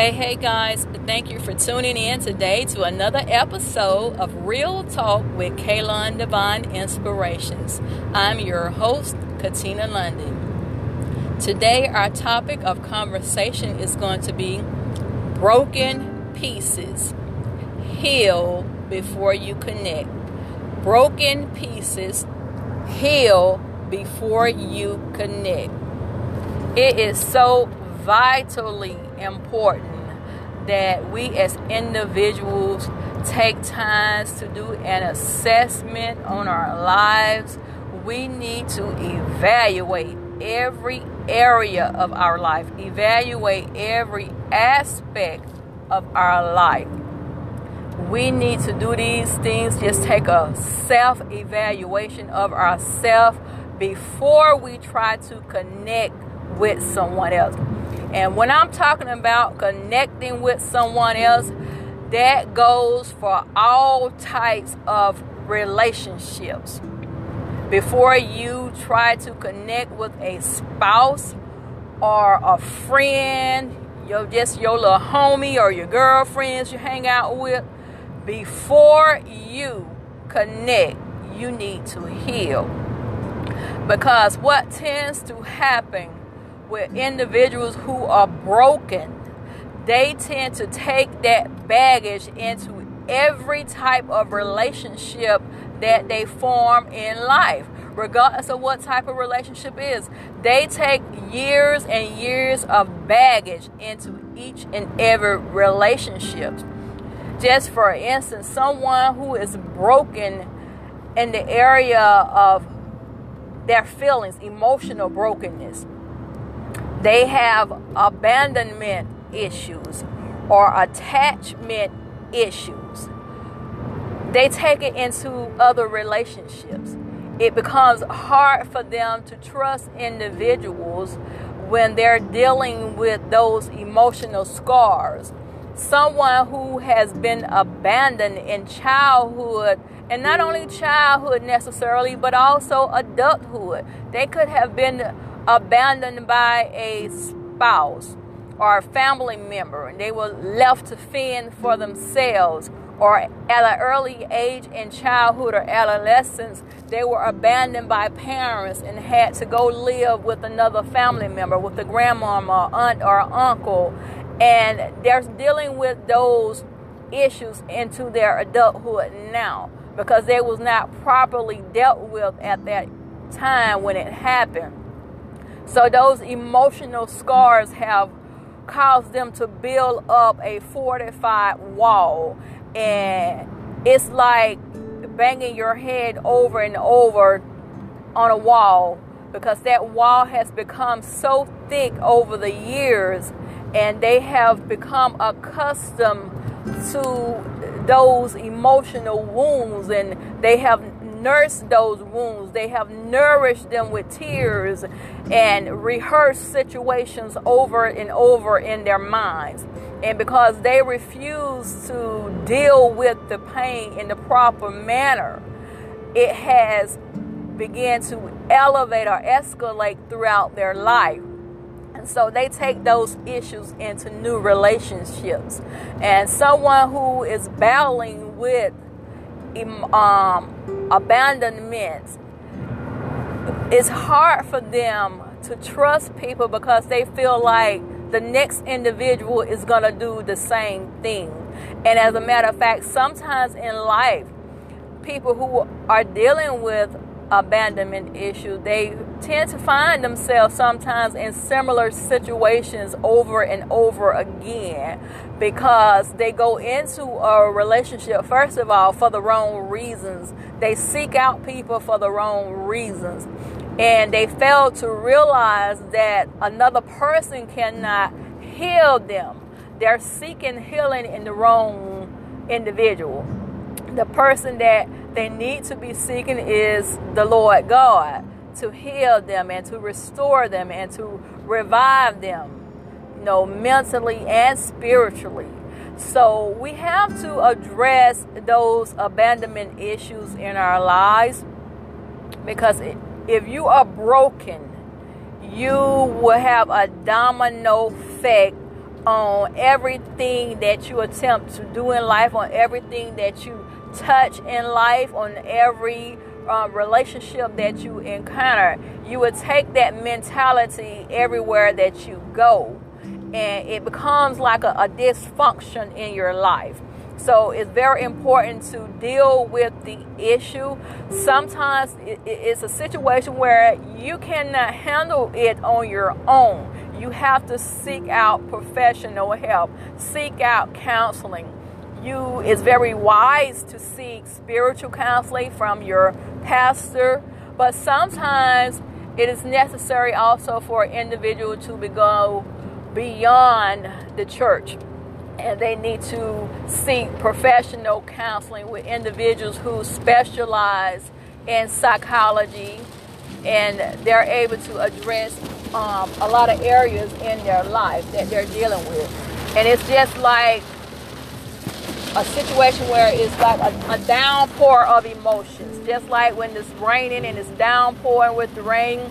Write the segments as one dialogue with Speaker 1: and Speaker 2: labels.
Speaker 1: Hey, hey guys, thank you for tuning in today to another episode of Real Talk with Kaylon Divine Inspirations. I'm your host, Katina London. Today, our topic of conversation is going to be broken pieces. Heal before you connect. Broken pieces. Heal before you connect. It is so vitally important that we as individuals take times to do an assessment on our lives. We need to evaluate every area of our life, evaluate every aspect of our life. We need to do these things, just take a self evaluation of ourselves before we try to connect with someone else. And when I'm talking about connecting with someone else, that goes for all types of relationships. Before you try to connect with a spouse or a friend, your just your little homie or your girlfriends you hang out with, before you connect, you need to heal. Because what tends to happen with individuals who are broken, they tend to take that baggage into every type of relationship that they form in life regardless of what type of relationship is. They take years and years of baggage into each and every relationship. Just for instance someone who is broken in the area of their feelings emotional brokenness they have abandonment issues or attachment issues. They take it into other relationships. It becomes hard for them to trust individuals when they're dealing with those emotional scars. Someone who has been abandoned in childhood, and not only childhood necessarily, but also adulthood. They could have been abandoned by a spouse or a family member and they were left to fend for themselves or at an early age in childhood or adolescence they were abandoned by parents and had to go live with another family member with a grandmama or aunt or uncle and they're dealing with those issues into their adulthood now because they was not properly dealt with at that time when it happened so those emotional scars have caused them to build up a fortified wall. And it's like banging your head over and over on a wall because that wall has become so thick over the years and they have become accustomed to those emotional wounds and they have nursed those wounds. They have nourished them with tears and rehearsed situations over and over in their minds. And because they refuse to deal with the pain in the proper manner, it has began to elevate or escalate throughout their life. And so they take those issues into new relationships. And someone who is battling with um, abandonment, it's hard for them to trust people because they feel like the next individual is going to do the same thing. And as a matter of fact, sometimes in life, people who are dealing with abandonment issue, they tend to find themselves sometimes in similar situations over and over again because they go into a relationship, first of all, for the wrong reasons. They seek out people for the wrong reasons. And they fail to realize that another person cannot heal them. They're seeking healing in the wrong individual. The person that they need to be seeking is the Lord God to heal them and to restore them and to revive them, you know, mentally and spiritually. So we have to address those abandonment issues in our lives because if you are broken, you will have a domino effect on everything that you attempt to do in life, on everything that you touch in life, on every uh, relationship that you encounter. You would take that mentality everywhere that you go, and it becomes like a, a dysfunction in your life. So it's very important to deal with the issue. Sometimes it's a situation where you cannot handle it on your own. You have to seek out professional help, seek out counseling. You it's very wise to seek spiritual counseling from your pastor, but sometimes it is necessary also for an individual to go beyond the church and they need to seek professional counseling with individuals who specialize in psychology and they're able to address um, a lot of areas in their life that they're dealing with. And it's just like a situation where it's like a, a downpour of emotions. Just like when it's raining and it's downpouring with the rain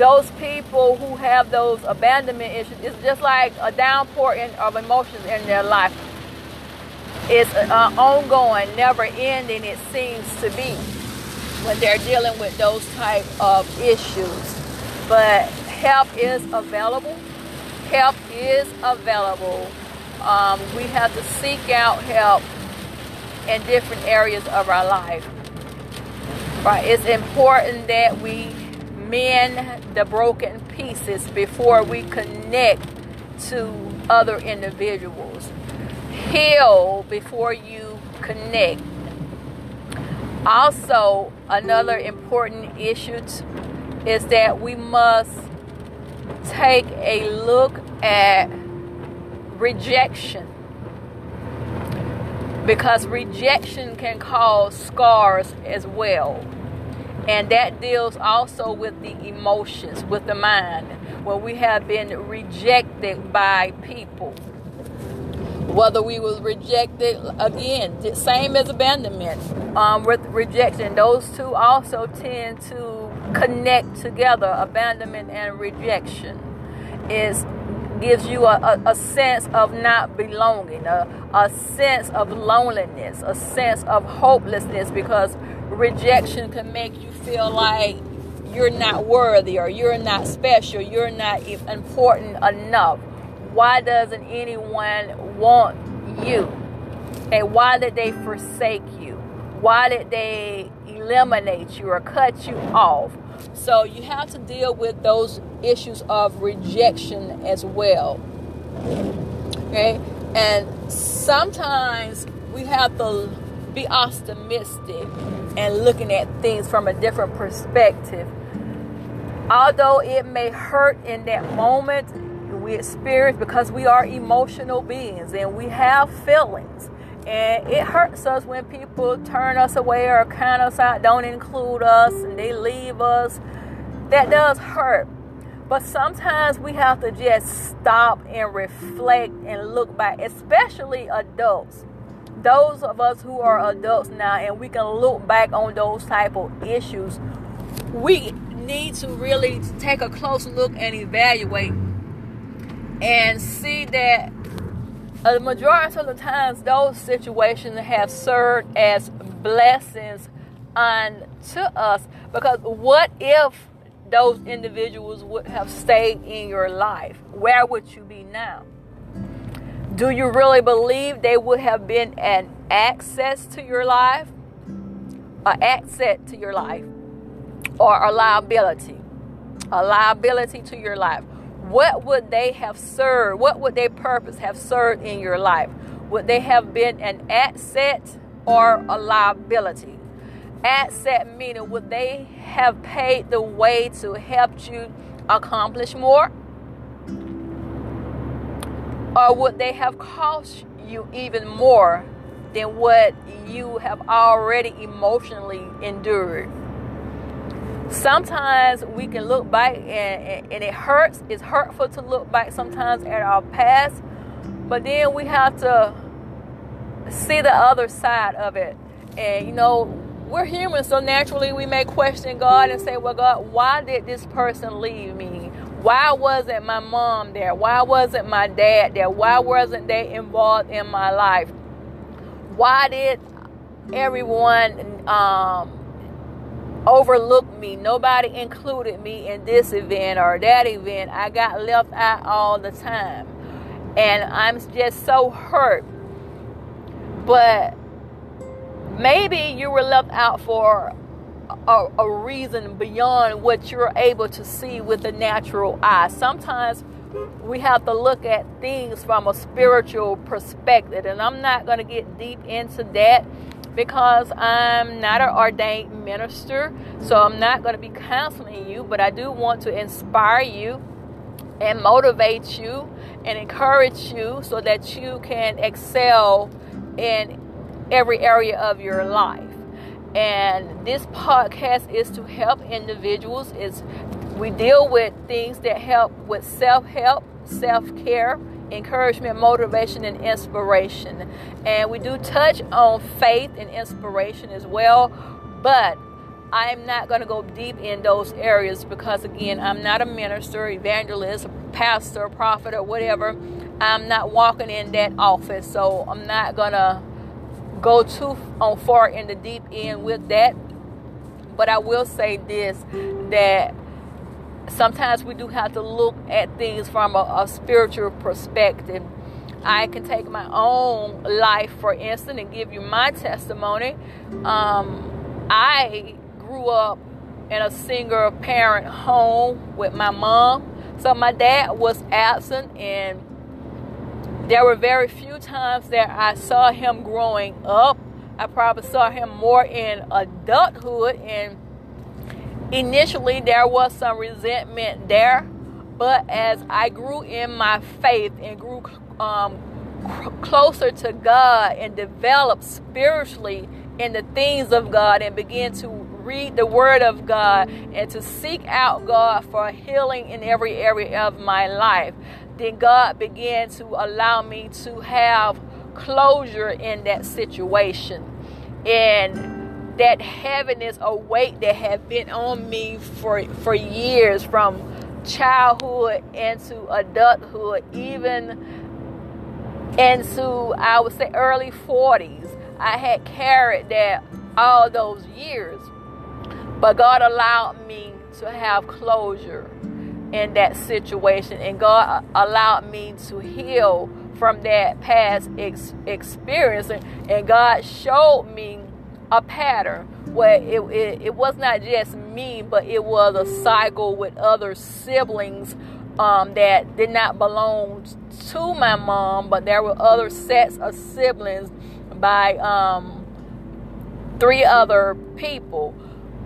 Speaker 1: those people who have those abandonment issues, it's just like a downpour in, of emotions in their life. It's uh, ongoing, never ending, it seems to be, when they're dealing with those type of issues. But help is available. Help is available. Um, we have to seek out help in different areas of our life. Right? It's important that we mend the broken pieces before we connect to other individuals. Heal before you connect. Also, another important issue is that we must take a look at rejection because rejection can cause scars as well. And that deals also with the emotions, with the mind, where we have been rejected by people. Whether we was rejected again, same as abandonment, um, with rejection, those two also tend to connect together. Abandonment and rejection is gives you a, a, a, sense of not belonging, a, a sense of loneliness, a sense of hopelessness because rejection can make you feel like you're not worthy or you're not special, you're not important enough. Why doesn't anyone want you? And why did they forsake you? Why did they eliminate you or cut you off? So you have to deal with those issues of rejection as well. Okay? And sometimes we have to be optimistic and looking at things from a different perspective. Although it may hurt in that moment, we experience because we are emotional beings and we have feelings. And it hurts us when people turn us away or count us out, don't include us, and they leave us. That does hurt. But sometimes we have to just stop and reflect and look back, especially adults those of us who are adults now and we can look back on those type of issues we need to really take a close look and evaluate and see that Uh, a majority of the times those situations have served as blessings unto us because what if those individuals would have stayed in your life where would you be now do you really believe they would have been an access to your life? An asset to your life? Or a liability? A liability to your life. What would they have served? What would their purpose have served in your life? Would they have been an asset or a liability? Asset meaning would they have paid the way to help you accomplish more? Or would they have cost you even more than what you have already emotionally endured? Sometimes we can look back and, and it hurts. It's hurtful to look back sometimes at our past, but then we have to see the other side of it. And you know, we're human, so naturally we may question God and say, Well, God, why did this person leave me? Why wasn't my mom there? Why wasn't my dad there? Why wasn't they involved in my life? Why did everyone um, overlook me? Nobody included me in this event or that event. I got left out all the time. And I'm just so hurt. But maybe you were left out for a, a, reason beyond what you're able to see with the natural eye. Sometimes we have to look at things from a spiritual perspective, and I'm not going to get deep into that because I'm not an ordained minister, so I'm not going to be counseling you, but I do want to inspire you and motivate you and encourage you so that you can excel in every area of your life. And this podcast is to help individuals. Is we deal with things that help with self-help, self-care, encouragement, motivation, and inspiration. And we do touch on faith and inspiration as well, but I'm not going to go deep in those areas because, again, I'm not a minister, evangelist, pastor, prophet, or whatever. I'm not walking in that office, so I'm not going to go too on far in the deep end with that. But I will say this that sometimes we do have to look at things from a, a spiritual perspective. I can take my own life, for instance, and give you my testimony. Um, I grew up in a single parent home with my mom. So my dad was absent, and there were very few times that I saw him growing up. I probably saw him more in adulthood, and initially there was some resentment there. But as I grew in my faith and grew um, closer to God and developed spiritually in the things of God and began to read the Word of God and to seek out God for healing in every area of my life, then God began to allow me to have closure in that situation. And that heaviness or weight that had been on me for, for years from childhood into adulthood, even into, I would say, early 40s. I had carried that all those years. But God allowed me to have closure in that situation, and God allowed me to heal from that past ex- experience. And God showed me a pattern where it, it, it, was not just me, but it was a cycle with other siblings um, that did not belong to my mom, but there were other sets of siblings by um, three other people.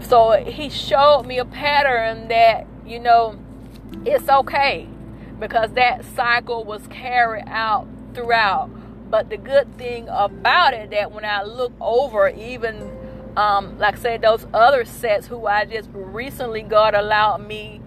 Speaker 1: So he showed me a pattern that, you know, it's okay because that cycle was carried out throughout. But the good thing about it that when I look over even um, like I said, those other sets who I just recently God allowed me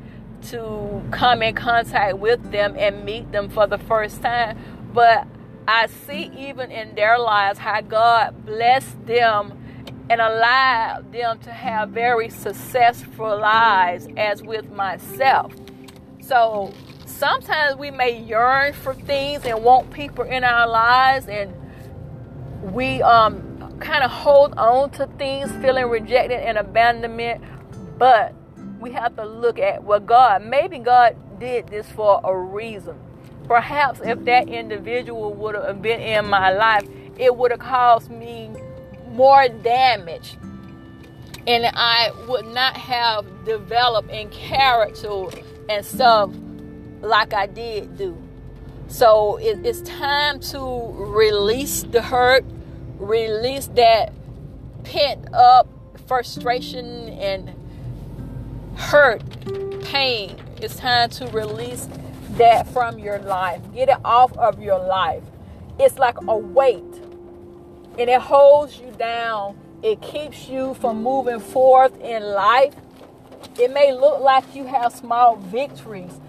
Speaker 1: to come in contact with them and meet them for the first time. But I see even in their lives how God blessed them and allowed them to have very successful lives as with myself. So sometimes we may yearn for things and want people in our lives and we um kind of hold on to things feeling rejected and abandonment but we have to look at what God maybe God did this for a reason. Perhaps if that individual would have been in my life it would have caused me more damage and I would not have developed in character and stuff like I did do. So it, it's time to release the hurt, release that pent up frustration and hurt, pain. It's time to release that from your life. Get it off of your life. It's like a weight and it holds you down. It keeps you from moving forth in life. It may look like you have small victories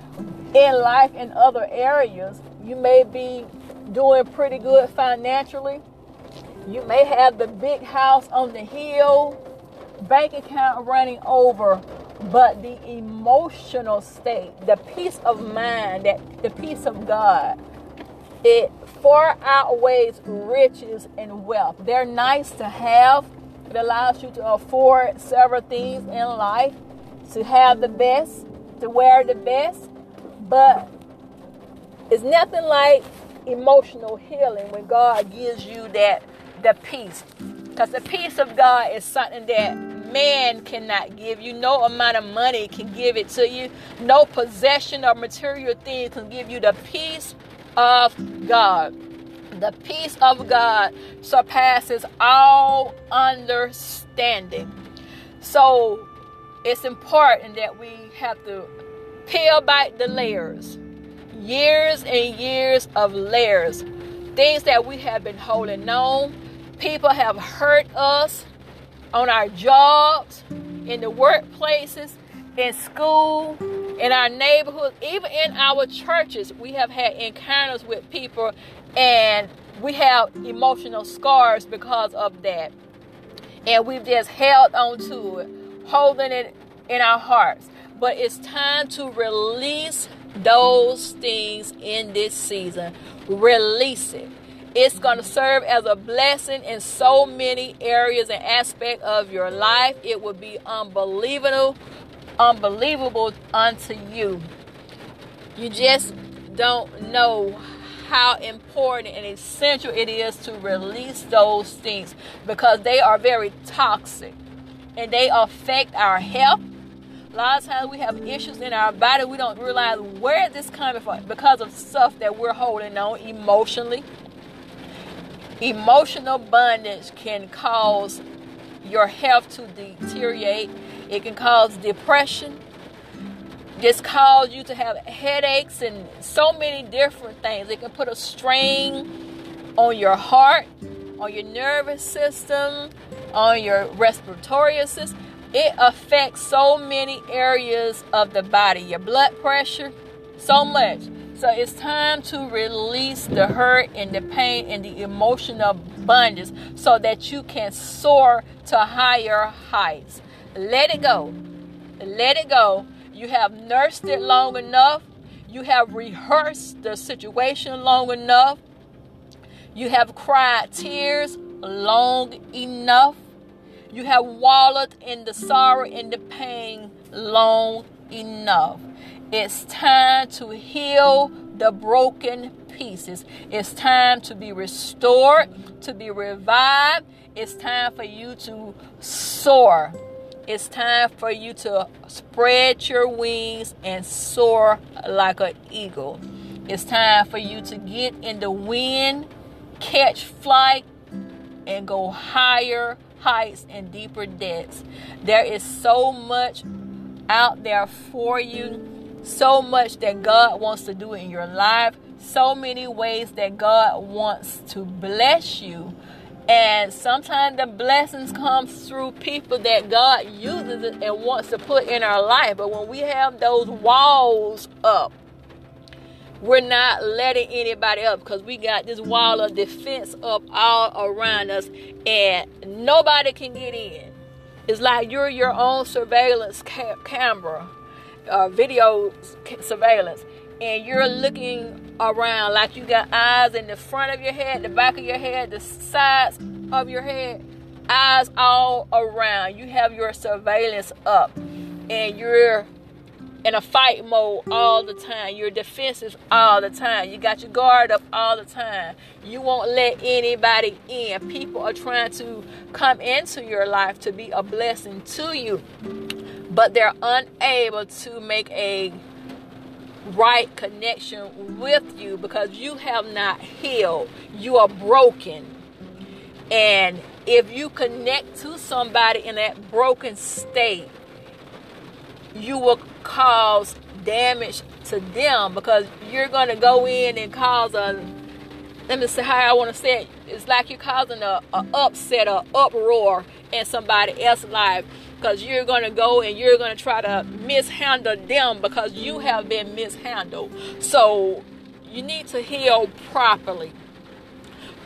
Speaker 1: in life in other areas. You may be doing pretty good financially. You may have the big house on the hill, bank account running over, but the emotional state, the peace of mind, that the peace of God, it far outweighs riches and wealth. They're nice to have. It allows you to afford several things in life, to have the best, to wear the best, but it's nothing like emotional healing when God gives you that the peace. Because the peace of God is something that man cannot give you. No amount of money can give it to you. No possession or material thing can give you the peace of God. The peace of God surpasses all understanding. So it's important that we have to peel back the layers. Years and years of layers. Things that we have been holding on. People have hurt us on our jobs, in the workplaces, in school, in our neighborhoods, even in our churches. We have had encounters with people and we have emotional scars because of that. And we've just held on to it, holding it in our hearts. But it's time to release those things in this season. Release it. It's going to serve as a blessing in so many areas and aspects of your life. It will be unbelievable, unbelievable unto you. You just don't know how important and essential it is to release those things because they are very toxic and they affect our health. A lot of times we have issues in our body. We don't realize where this coming from because of stuff that we're holding on emotionally. Emotional bondage can cause your health to deteriorate. It can cause depression just cause you to have headaches and so many different things. It can put a strain on your heart, on your nervous system, on your respiratory system. It affects so many areas of the body, your blood pressure, so much. So it's time to release the hurt and the pain and the emotional bondage so that you can soar to higher heights. Let it go. Let it go you have nursed it long enough. You have rehearsed the situation long enough. You have cried tears long enough. You have wallowed in the sorrow and the pain long enough. It's time to heal the broken pieces. It's time to be restored, to be revived. It's time for you to soar. It's time for you to spread your wings and soar like an eagle. It's time for you to get in the wind, catch flight, and go higher heights and deeper depths. There is so much out there for you, so much that God wants to do in your life, so many ways that God wants to bless you. And sometimes the blessings come through people that God uses and wants to put in our life. But when we have those walls up, we're not letting anybody up because we got this wall of defense up all around us and nobody can get in. It's like you're your own surveillance ca- camera, uh, video surveillance, and you're looking around like you got eyes in the front of your head, the back of your head, the sides of your head, eyes all around. You have your surveillance up and you're in a fight mode all the time. You're defensive all the time. You got your guard up all the time. You won't let anybody in. People are trying to come into your life to be a blessing to you, but they're unable to make a right connection with you because you have not healed. You are broken. And if you connect to somebody in that broken state, you will cause damage to them because you're going to go in and cause a let me say how I want to say it. It's like you're causing a, a upset, a uproar in somebody else's life because you're going to go and you're going to try to mishandle them because you have been mishandled. So you need to heal properly.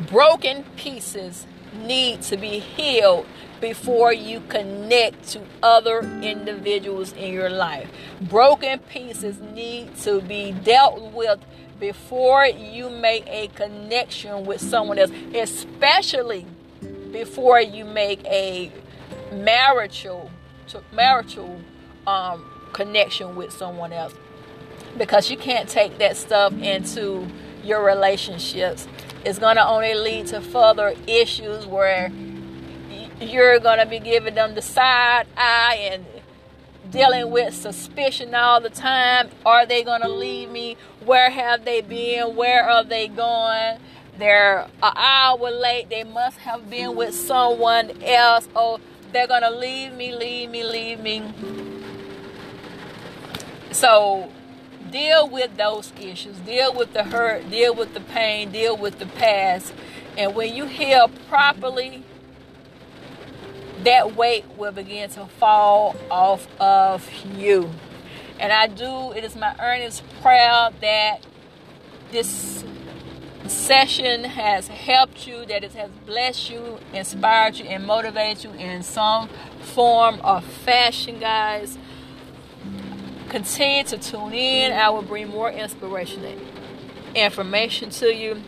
Speaker 1: Broken pieces need to be healed before you connect to other individuals in your life. Broken pieces need to be dealt with before you make a connection with someone else, especially before you make a marital marital um, connection with someone else because you can't take that stuff into your relationships it's going to only lead to further issues where you're to be giving them the side eye and dealing with suspicion all the time. Are they to leave me? Where have they been? Where are they going? They're an hour late. They must have been with someone else. Oh, they're to leave me, leave me, leave me. So deal with those issues. Deal with the hurt. Deal with the pain. Deal with the past. And when you heal properly, that weight will begin to fall off of you. And I do, it is my earnest prayer that this session has helped you, that it has blessed you, inspired you, and motivated you in some form or fashion, guys. Continue to tune in. I will bring more inspiration and information to you.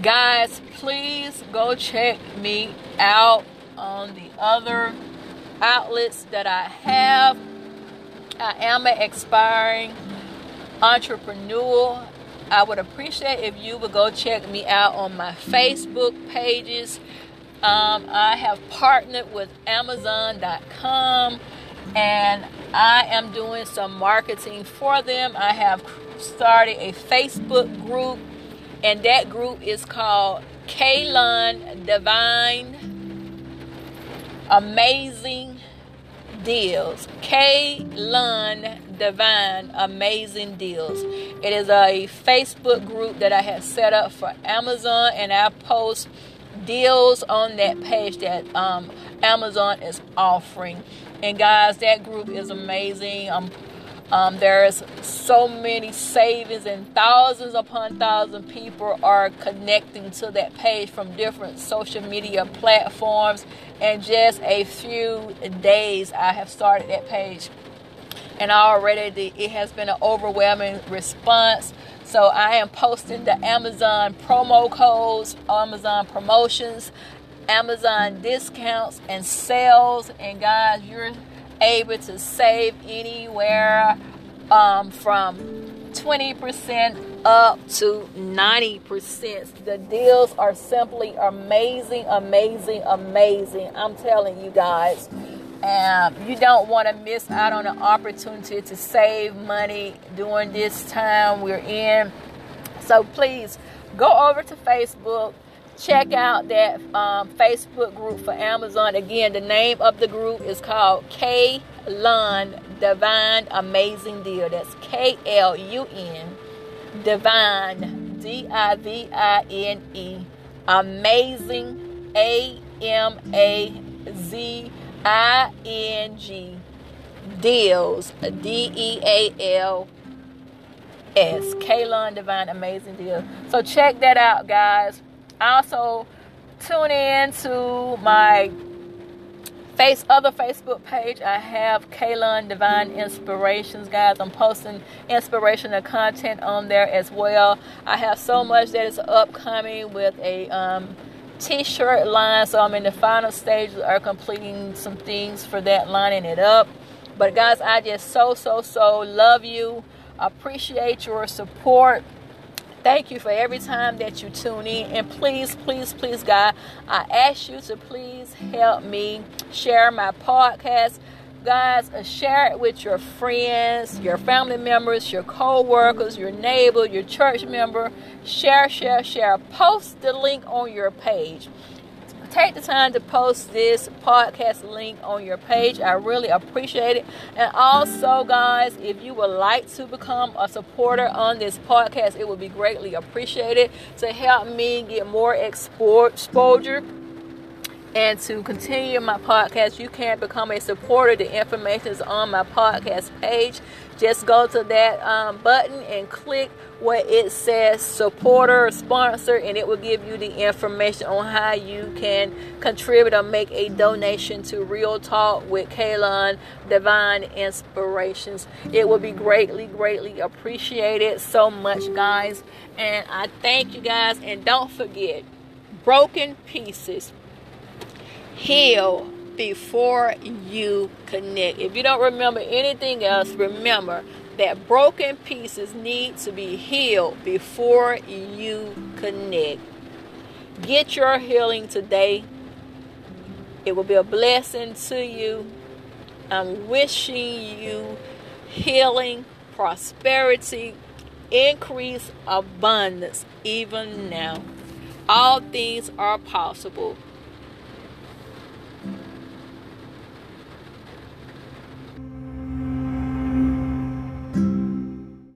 Speaker 1: Guys, please go check me out on the other outlets that I have. I am an expiring entrepreneur. I would appreciate if you would go check me out on my Facebook pages. Um, I have partnered with Amazon.com and I am doing some marketing for them. I have started a Facebook group, and that group is called Kalon Divine amazing deals. K Lun Divine Amazing Deals. It is a Facebook group that I have set up for Amazon, and I post deals on that page that um, Amazon is offering. And guys, that group is amazing. I'm um, there's so many savings, and thousands upon thousands people are connecting to that page from different social media platforms. And just a few days, I have started that page, and already it has been an overwhelming response. So I am posting the Amazon promo codes, Amazon promotions, Amazon discounts, and sales. And guys, you're able to save anywhere um, from 20% up to 90%. The deals are simply amazing, amazing, amazing. I'm telling you guys. Um, you don't want to miss out on an opportunity to save money during this time we're in. So please go over to Facebook, check out that um, Facebook group for Amazon. Again, the name of the group is called K Lun Divine Amazing Deal. That's K L U N Divine D I V I N E Amazing A M A Z I N G Deals D E A L S Kalon Divine Amazing Deal. So check that out, guys. Also, tune in to my face other Facebook page. I have Kaylon Divine Inspirations, guys. I'm posting inspirational content on there as well. I have so much that is upcoming with a um, t-shirt line, so I'm in the final stages of completing some things for that, lining it up. But guys, I just so so so love you. Appreciate your support Thank you for every time that you tune in. And please, please, please, God, I ask you to please help me share my podcast. Guys, uh, share it with your friends, your family members, your co workers, your neighbor, your church member. Share, share, share. Post the link on your page take the time to post this podcast link on your page. I really appreciate it. And also, guys, if you would like to become a supporter on this podcast, it would be greatly appreciated to help me get more exposure and to continue my podcast, you can become a supporter. The information is on my podcast page. Just go to that um, button and click where it says supporter or sponsor, and it will give you the information on how you can contribute or make a donation to Real Talk with Kaylon Divine Inspirations. It will be greatly, greatly appreciated so much, guys. And I thank you guys, and don't forget broken pieces heal before you connect. If you don't remember anything else, remember that broken pieces need to be healed before you connect. Get your healing today. It will be a blessing to you. I'm wishing you healing, prosperity, increase, abundance, even now. All things are possible